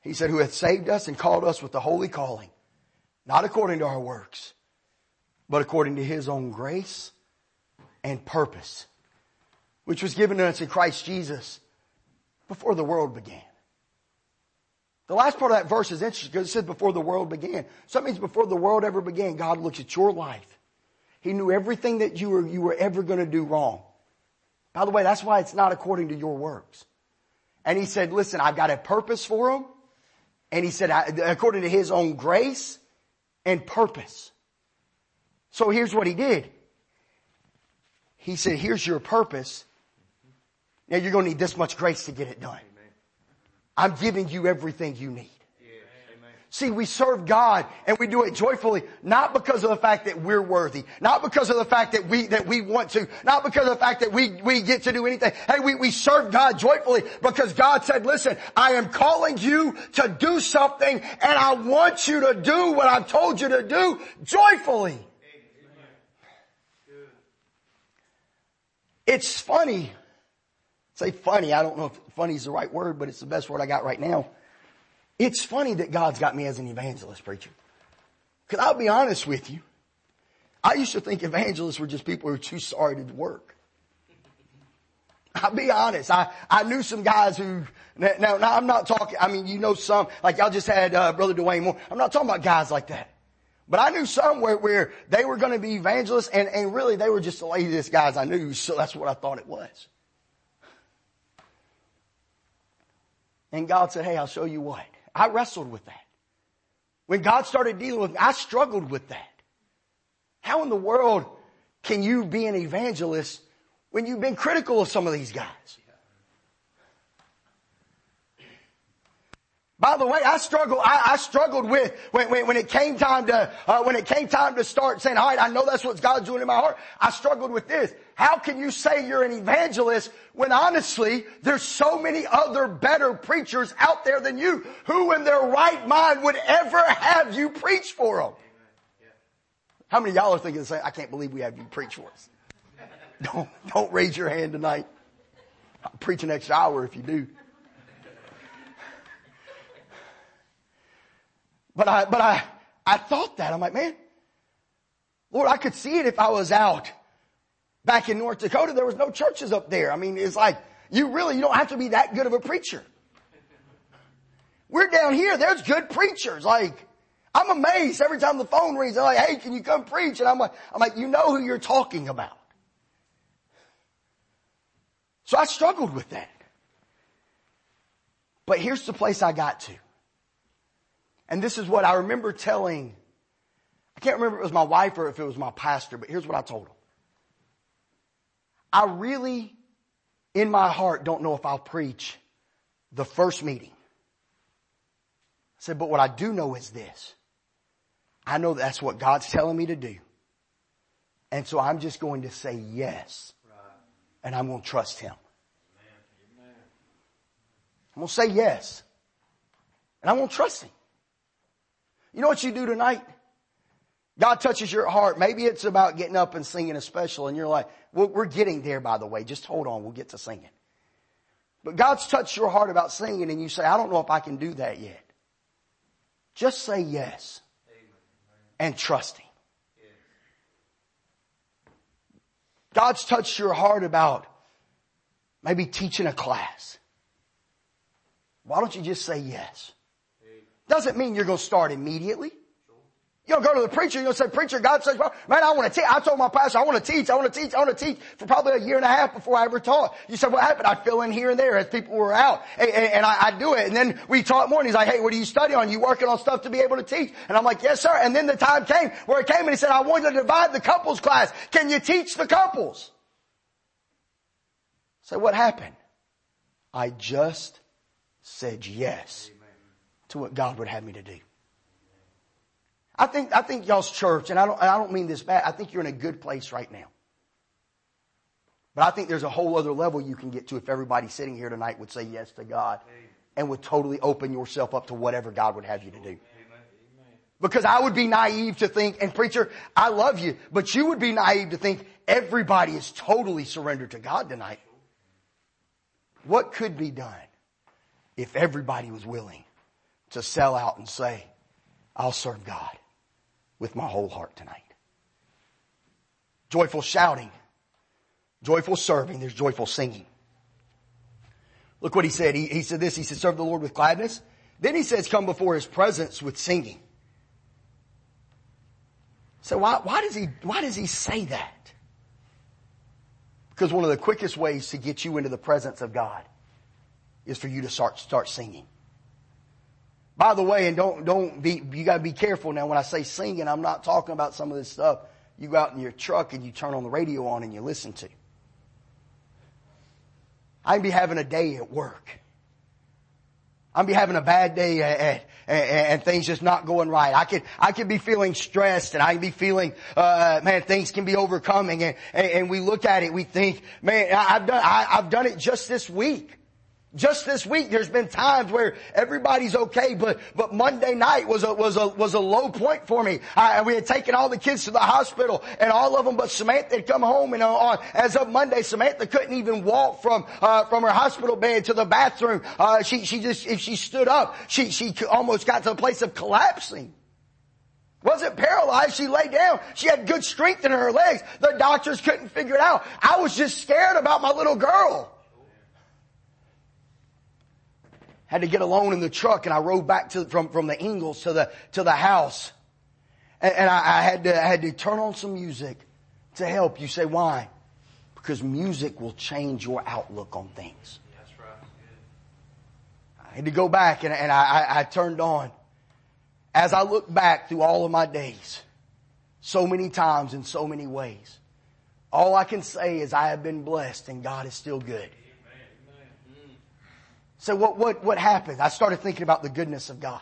Speaker 1: He said, who hath saved us and called us with the holy calling, not according to our works, but according to his own grace and purpose, which was given to us in Christ Jesus before the world began. The last part of that verse is interesting because it says before the world began. So that means before the world ever began, God looks at your life. He knew everything that you were, you were ever going to do wrong. By the way, that's why it's not according to your works. And he said, listen, I've got a purpose for him. And he said, according to his own grace and purpose. So here's what he did. He said, here's your purpose. Now you're going to need this much grace to get it done. I'm giving you everything you need. See, we serve God and we do it joyfully, not because of the fact that we're worthy, not because of the fact that we, that we want to, not because of the fact that we, we get to do anything. Hey, we, we serve God joyfully because God said, listen, I am calling you to do something and I want you to do what I've told you to do joyfully. It's funny. Say funny. I don't know if funny is the right word, but it's the best word I got right now. It's funny that God's got me as an evangelist preacher. Cause I'll be honest with you. I used to think evangelists were just people who were too sorry to work. I'll be honest. I, I knew some guys who, now, now I'm not talking, I mean, you know some, like y'all just had, uh, Brother Dwayne Moore. I'm not talking about guys like that. But I knew some where, where they were going to be evangelists and, and really they were just the laziest guys I knew. So that's what I thought it was. And God said, Hey, I'll show you what. I wrestled with that. When God started dealing with me, I struggled with that. How in the world can you be an evangelist when you've been critical of some of these guys? By the way, I struggled, I, I struggled with when, when, when, it came time to, uh, when it came time to start saying, all right, I know that's what God's doing in my heart. I struggled with this. How can you say you're an evangelist when honestly, there's so many other better preachers out there than you who in their right mind would ever have you preach for them? How many y'all are thinking the same? I can't believe we have you preach for us. <laughs> Don't, don't raise your hand tonight. I'll preach an extra hour if you do. But I, but I, I thought that. I'm like, man, Lord, I could see it if I was out back in North Dakota. There was no churches up there. I mean, it's like, you really, you don't have to be that good of a preacher. We're down here. There's good preachers. Like, I'm amazed every time the phone rings. They're like, hey, can you come preach? And I'm like, I'm like, you know who you're talking about. So I struggled with that. But here's the place I got to. And this is what I remember telling, I can't remember if it was my wife or if it was my pastor, but here's what I told him. I really, in my heart, don't know if I'll preach the first meeting. I said, but what I do know is this. I know that's what God's telling me to do. And so I'm just going to say yes. And I'm going to trust Him. I'm going to say yes. And I'm going to trust Him. You know what you do tonight? God touches your heart. Maybe it's about getting up and singing a special and you're like, well, we're getting there by the way. Just hold on. We'll get to singing. But God's touched your heart about singing and you say, I don't know if I can do that yet. Just say yes and trust Him. God's touched your heart about maybe teaching a class. Why don't you just say yes? Doesn't mean you're going to start immediately. You'll go to the preacher, you'll say, preacher, God says, well, man, I want to teach. I told my pastor, I want to teach, I want to teach, I want to teach for probably a year and a half before I ever taught. You said, what happened? I fill in here and there as people were out and, and, and I, I, do it. And then we taught more and he's like, hey, what are you studying on? You working on stuff to be able to teach? And I'm like, yes, sir. And then the time came where it came and he said, I want to divide the couples class. Can you teach the couples? So what happened? I just said yes to what God would have me to do. I think, I think y'all's church, and I don't, I don't mean this bad, I think you're in a good place right now. But I think there's a whole other level you can get to if everybody sitting here tonight would say yes to God and would totally open yourself up to whatever God would have you to do. Because I would be naive to think, and preacher, I love you, but you would be naive to think everybody is totally surrendered to God tonight. What could be done if everybody was willing to sell out and say, I'll serve God with my whole heart tonight. Joyful shouting, joyful serving, there's joyful singing. Look what he said. He, he said this, he said, serve the Lord with gladness. Then he says, come before his presence with singing. So why, why does he, why does he say that? Because one of the quickest ways to get you into the presence of God is for you to start, start singing. By the way, and don't, don't be, you gotta be careful now when I say singing, I'm not talking about some of this stuff you go out in your truck and you turn on the radio on and you listen to. I can be having a day at work. I can be having a bad day at, and things just not going right. I could, I could be feeling stressed and I can be feeling, uh, man, things can be overcoming and, and, and we look at it, we think, man, I've done, I, I've done it just this week. Just this week, there's been times where everybody's okay, but, but Monday night was a, was a, was a low point for me. I, we had taken all the kids to the hospital and all of them but Samantha had come home and uh, on, as of Monday, Samantha couldn't even walk from, uh, from her hospital bed to the bathroom. Uh, she, she just, if she stood up, she, she almost got to a place of collapsing. Wasn't paralyzed. She lay down. She had good strength in her legs. The doctors couldn't figure it out. I was just scared about my little girl. Had to get alone in the truck and I rode back to, from, from the Ingalls to the, to the house. And, and I, I, had to, I had to turn on some music to help. You say, why? Because music will change your outlook on things. That's right. I had to go back and, and I, I, I turned on. As I look back through all of my days, so many times in so many ways, all I can say is I have been blessed and God is still good. So what, what, what happened? I started thinking about the goodness of God.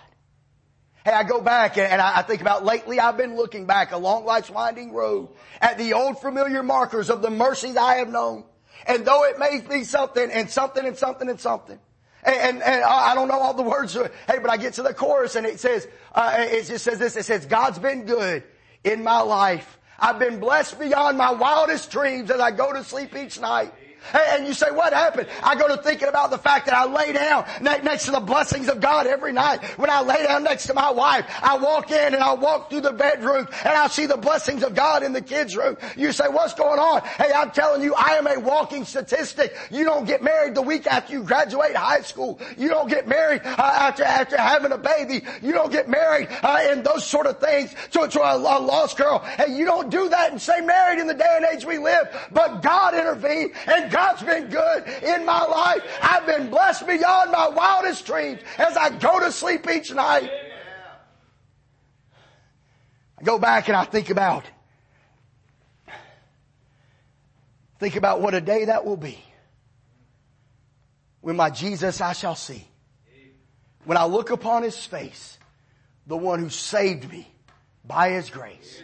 Speaker 1: Hey, I go back and, I, think about lately I've been looking back along life's winding road at the old familiar markers of the mercies I have known. And though it may be something and something and something and something, and, and, and, I don't know all the words. Hey, but I get to the chorus and it says, uh, it just says this. It says, God's been good in my life. I've been blessed beyond my wildest dreams as I go to sleep each night. And you say, what happened? I go to thinking about the fact that I lay down next to the blessings of God every night. When I lay down next to my wife, I walk in and I walk through the bedroom and I see the blessings of God in the kids' room. You say, what's going on? Hey, I'm telling you, I am a walking statistic. You don't get married the week after you graduate high school. You don't get married uh, after, after having a baby. You don't get married uh, in those sort of things to, to a, a lost girl. Hey, you don't do that and stay married in the day and age we live. But God intervened and God's been good in my life. I've been blessed beyond my wildest dreams as I go to sleep each night. I go back and I think about, think about what a day that will be. When my Jesus I shall see. When I look upon His face, the one who saved me by His grace.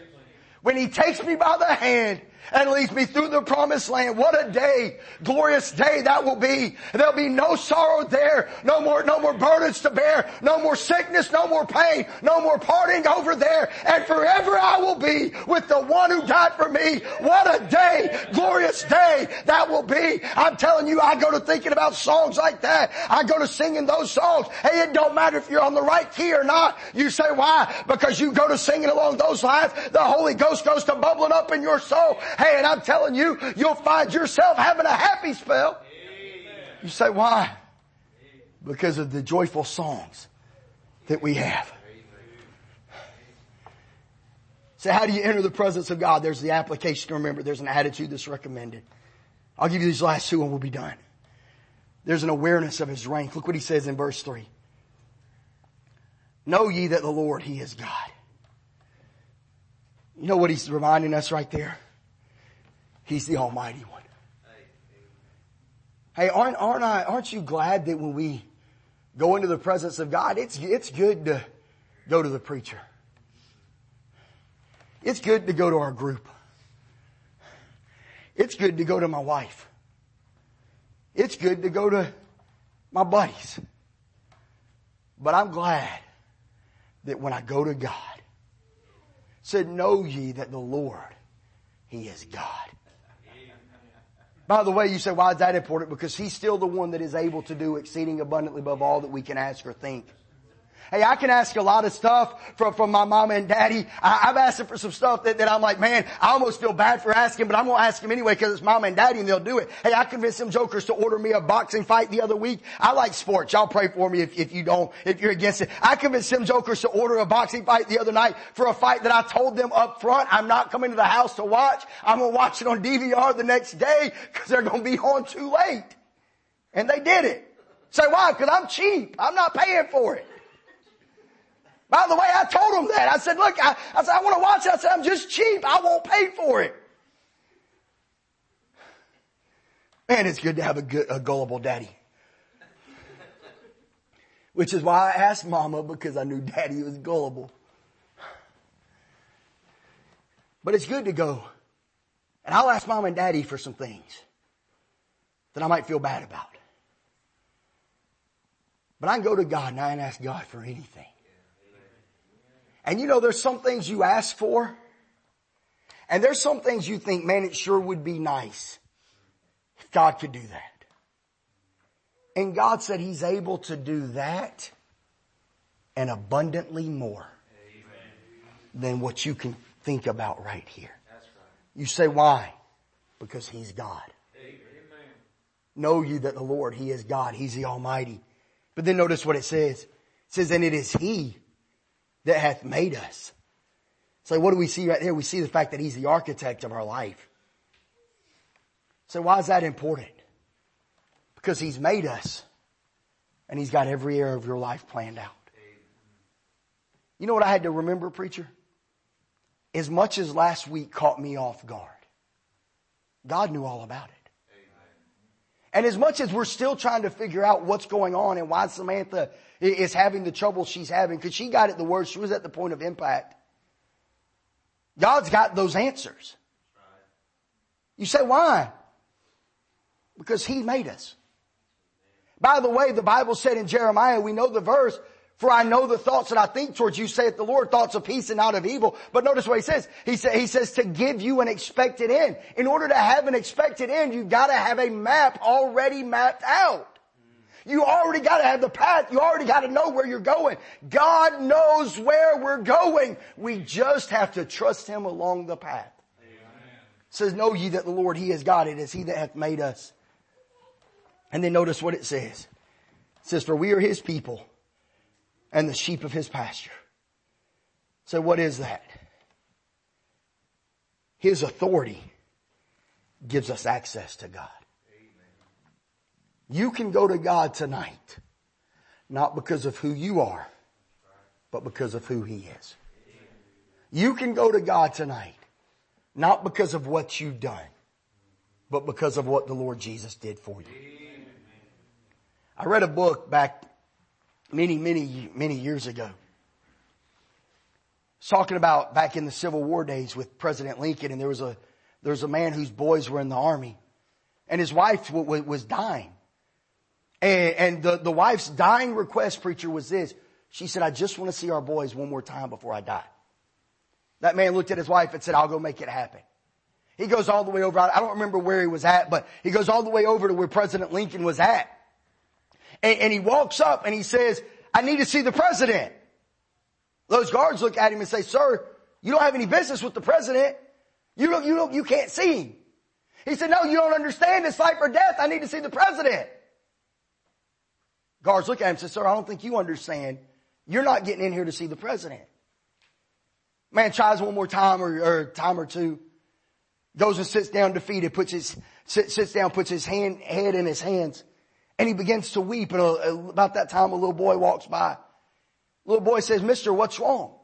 Speaker 1: When He takes me by the hand and leads me through the promised land. What a day, glorious day that will be. There'll be no sorrow there, no more, no more burdens to bear, no more sickness, no more pain, no more parting over there, and forever I will be with the one who died for me. What a day, glorious day that will be. I'm telling you, I go to thinking about songs like that. I go to singing those songs. Hey, it don't matter if you're on the right key or not. You say why? Because you go to singing along those lines, the Holy Ghost goes to bubbling up in your soul Hey, and I'm telling you, you'll find yourself having a happy spell. You say, why? Because of the joyful songs that we have. So how do you enter the presence of God? There's the application to remember. There's an attitude that's recommended. I'll give you these last two and we'll be done. There's an awareness of His rank. Look what He says in verse 3. Know ye that the Lord, He is God. You know what He's reminding us right there? He's the Almighty One. Hey, aren't, aren't I, aren't you glad that when we go into the presence of God, it's, it's good to go to the preacher. It's good to go to our group. It's good to go to my wife. It's good to go to my buddies. But I'm glad that when I go to God, said, know ye that the Lord, He is God. By the way, you say, why is that important? Because He's still the one that is able to do exceeding abundantly above all that we can ask or think. Hey, I can ask a lot of stuff from, from my mom and daddy. I, have asked them for some stuff that, that I'm like, man, I almost feel bad for asking, but I'm going to ask them anyway because it's mom and daddy and they'll do it. Hey, I convinced some jokers to order me a boxing fight the other week. I like sports. Y'all pray for me if, if you don't, if you're against it. I convinced some jokers to order a boxing fight the other night for a fight that I told them up front, I'm not coming to the house to watch. I'm going to watch it on DVR the next day because they're going to be on too late. And they did it. Say why? Because I'm cheap. I'm not paying for it. By the way, I told him that. I said, look, I, I said, I want to watch it. I said, I'm just cheap. I won't pay for it. Man, it's good to have a, good, a gullible daddy. Which is why I asked mama because I knew daddy was gullible. But it's good to go. And I'll ask mom and daddy for some things that I might feel bad about. But I can go to God and I can ask God for anything. And you know, there's some things you ask for, and there's some things you think, man, it sure would be nice if God could do that. And God said He's able to do that and abundantly more than what you can think about right here. You say, why? Because He's God. Know you that the Lord, He is God. He's the Almighty. But then notice what it says. It says, and it is He that hath made us. So what do we see right here? We see the fact that He's the architect of our life. So why is that important? Because He's made us and He's got every area of your life planned out. You know what I had to remember, preacher? As much as last week caught me off guard, God knew all about it. And as much as we're still trying to figure out what's going on and why Samantha is having the trouble she's having, because she got it the worst, she was at the point of impact. God's got those answers. You say, why? Because He made us. By the way, the Bible said in Jeremiah, we know the verse, for I know the thoughts that I think towards you, saith the Lord, thoughts of peace and not of evil. But notice what he says. He, say, he says to give you an expected end. In order to have an expected end, you've got to have a map already mapped out. You already got to have the path. You already got to know where you're going. God knows where we're going. We just have to trust Him along the path. Amen. says, know ye that the Lord, He is God. It is He that hath made us. And then notice what it says. It says, for we are His people and the sheep of his pasture. So what is that? His authority gives us access to God. You can go to God tonight, not because of who you are, but because of who He is. You can go to God tonight, not because of what you've done, but because of what the Lord Jesus did for you. I read a book back many, many, many years ago. It's talking about back in the Civil War days with President Lincoln, and there was a there was a man whose boys were in the army, and his wife w- w- was dying, and, and the the wife's dying request, preacher, was this. She said, "I just want to see our boys one more time before I die." That man looked at his wife and said, "I'll go make it happen." He goes all the way over. I don't remember where he was at, but he goes all the way over to where President Lincoln was at. And, and he walks up and he says, I need to see the president. Those guards look at him and say, sir, you don't have any business with the president. You don't, you don't, you can't see him. He said, no, you don't understand. It's life or death. I need to see the president. Guards look at him and say, sir, I don't think you understand. You're not getting in here to see the president. Man tries one more time or, or time or two, goes and sits down defeated, puts his, sits, sits down, puts his hand, head in his hands. And he begins to weep and uh, about that time a little boy walks by. Little boy says, mister, what's wrong?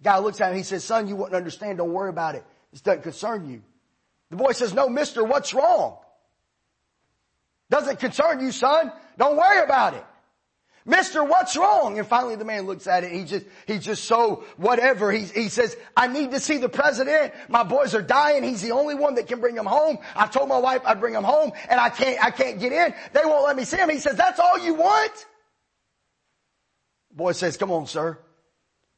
Speaker 1: Guy looks at him, he says, son, you wouldn't understand, don't worry about it. This doesn't concern you. The boy says, no mister, what's wrong? Doesn't concern you, son. Don't worry about it. Mister, what's wrong? And finally the man looks at it. He just, he's just so whatever. He, he says, I need to see the president. My boys are dying. He's the only one that can bring them home. I told my wife I'd bring them home and I can't, I can't get in. They won't let me see him. He says, that's all you want? Boy says, come on, sir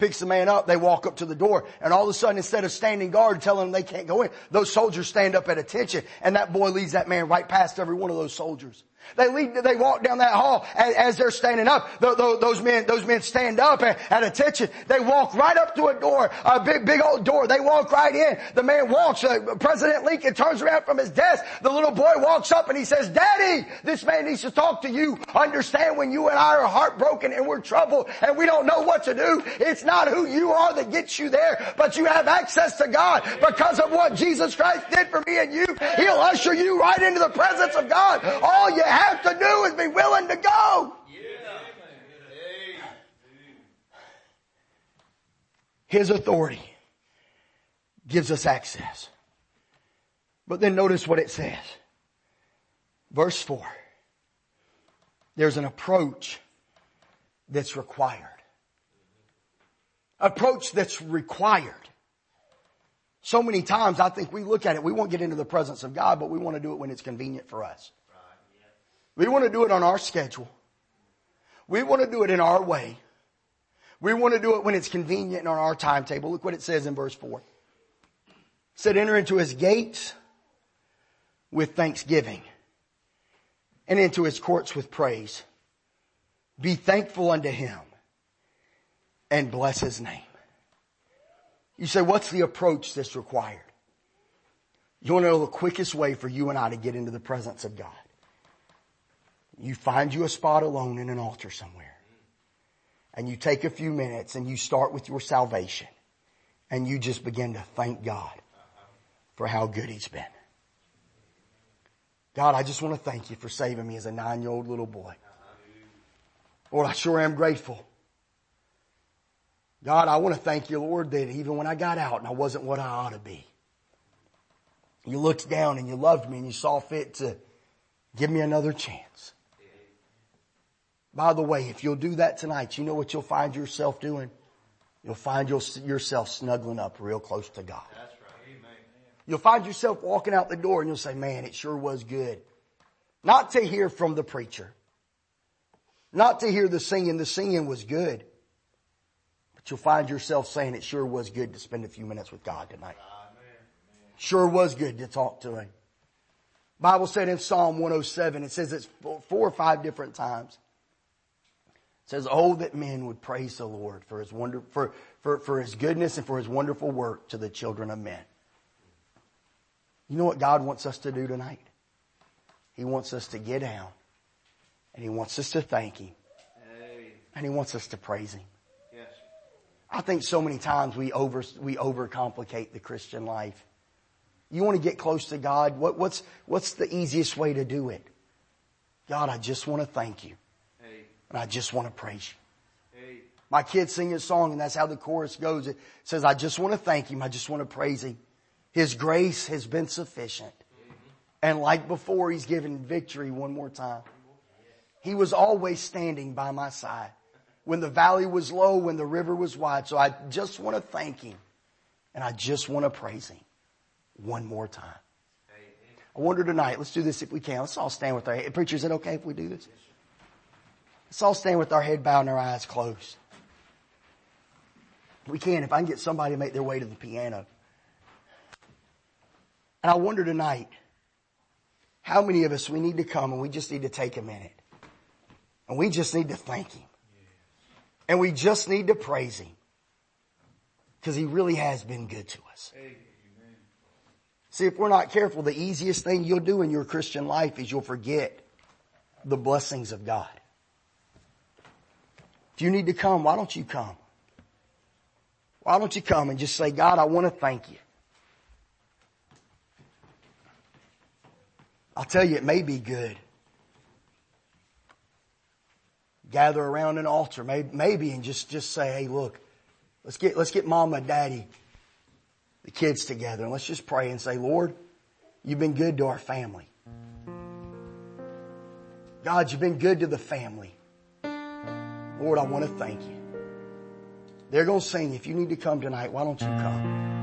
Speaker 1: picks the man up, they walk up to the door, and all of a sudden instead of standing guard telling them they can't go in, those soldiers stand up at attention, and that boy leads that man right past every one of those soldiers. They lead, they walk down that hall as, as they're standing up. those men, those men stand up at, at, attention. They walk right up to a door, a big, big old door. They walk right in. The man walks, uh, President Lincoln turns around from his desk. The little boy walks up and he says, Daddy, this man needs to talk to you. Understand when you and I are heartbroken and we're troubled and we don't know what to do. It's not who you are that gets you there, but you have access to God because of what Jesus Christ did for me and you. He'll usher you right into the presence of God. All you have to do is be willing to go. His authority gives us access. But then notice what it says. Verse 4. There's an approach that's required. Approach that's required. So many times I think we look at it, we won't get into the presence of God, but we want to do it when it's convenient for us. We want to do it on our schedule. We want to do it in our way. We want to do it when it's convenient and on our timetable. Look what it says in verse 4. It said, enter into his gates with thanksgiving and into his courts with praise. Be thankful unto him and bless his name. You say, what's the approach that's required? You want to know the quickest way for you and I to get into the presence of God? You find you a spot alone in an altar somewhere. And you take a few minutes and you start with your salvation. And you just begin to thank God for how good He's been. God, I just want to thank you for saving me as a nine year old little boy. Lord, I sure am grateful. God, I want to thank you, Lord, that even when I got out and I wasn't what I ought to be, you looked down and you loved me and you saw fit to give me another chance. By the way, if you'll do that tonight, you know what you'll find yourself doing? You'll find yourself snuggling up real close to God. That's right. Amen. You'll find yourself walking out the door and you'll say, man, it sure was good. Not to hear from the preacher. Not to hear the singing. The singing was good. But you'll find yourself saying it sure was good to spend a few minutes with God tonight. Sure was good to talk to Him. Bible said in Psalm 107, it says it's four or five different times. It says, Oh, that men would praise the Lord for his wonder, for, for, for his goodness and for his wonderful work to the children of men. You know what God wants us to do tonight? He wants us to get down and he wants us to thank him and he wants us to praise him. Yes. I think so many times we over, we overcomplicate the Christian life. You want to get close to God? What, what's, what's the easiest way to do it? God, I just want to thank you. And I just want to praise you. My kids sing a song and that's how the chorus goes. It says, I just want to thank him. I just want to praise him. His grace has been sufficient. Mm-hmm. And like before, he's given victory one more time. He was always standing by my side when the valley was low, when the river was wide. So I just want to thank him and I just want to praise him one more time. I wonder tonight, let's do this if we can. Let's all stand with our head. Preacher, is it okay if we do this? Let's all stand with our head bowed and our eyes closed. We can, if I can get somebody to make their way to the piano. And I wonder tonight, how many of us we need to come and we just need to take a minute. And we just need to thank Him. And we just need to praise Him. Because He really has been good to us. See, if we're not careful, the easiest thing you'll do in your Christian life is you'll forget the blessings of God. You need to come, why don't you come? Why don't you come and just say, God, I want to thank you. I'll tell you, it may be good. Gather around an altar, maybe, maybe and just, just say, hey, look, let's get, let's get mama and daddy the kids together and let's just pray and say, Lord, you've been good to our family. God, you've been good to the family. Lord, I want to thank you. They're going to sing. If you need to come tonight, why don't you come?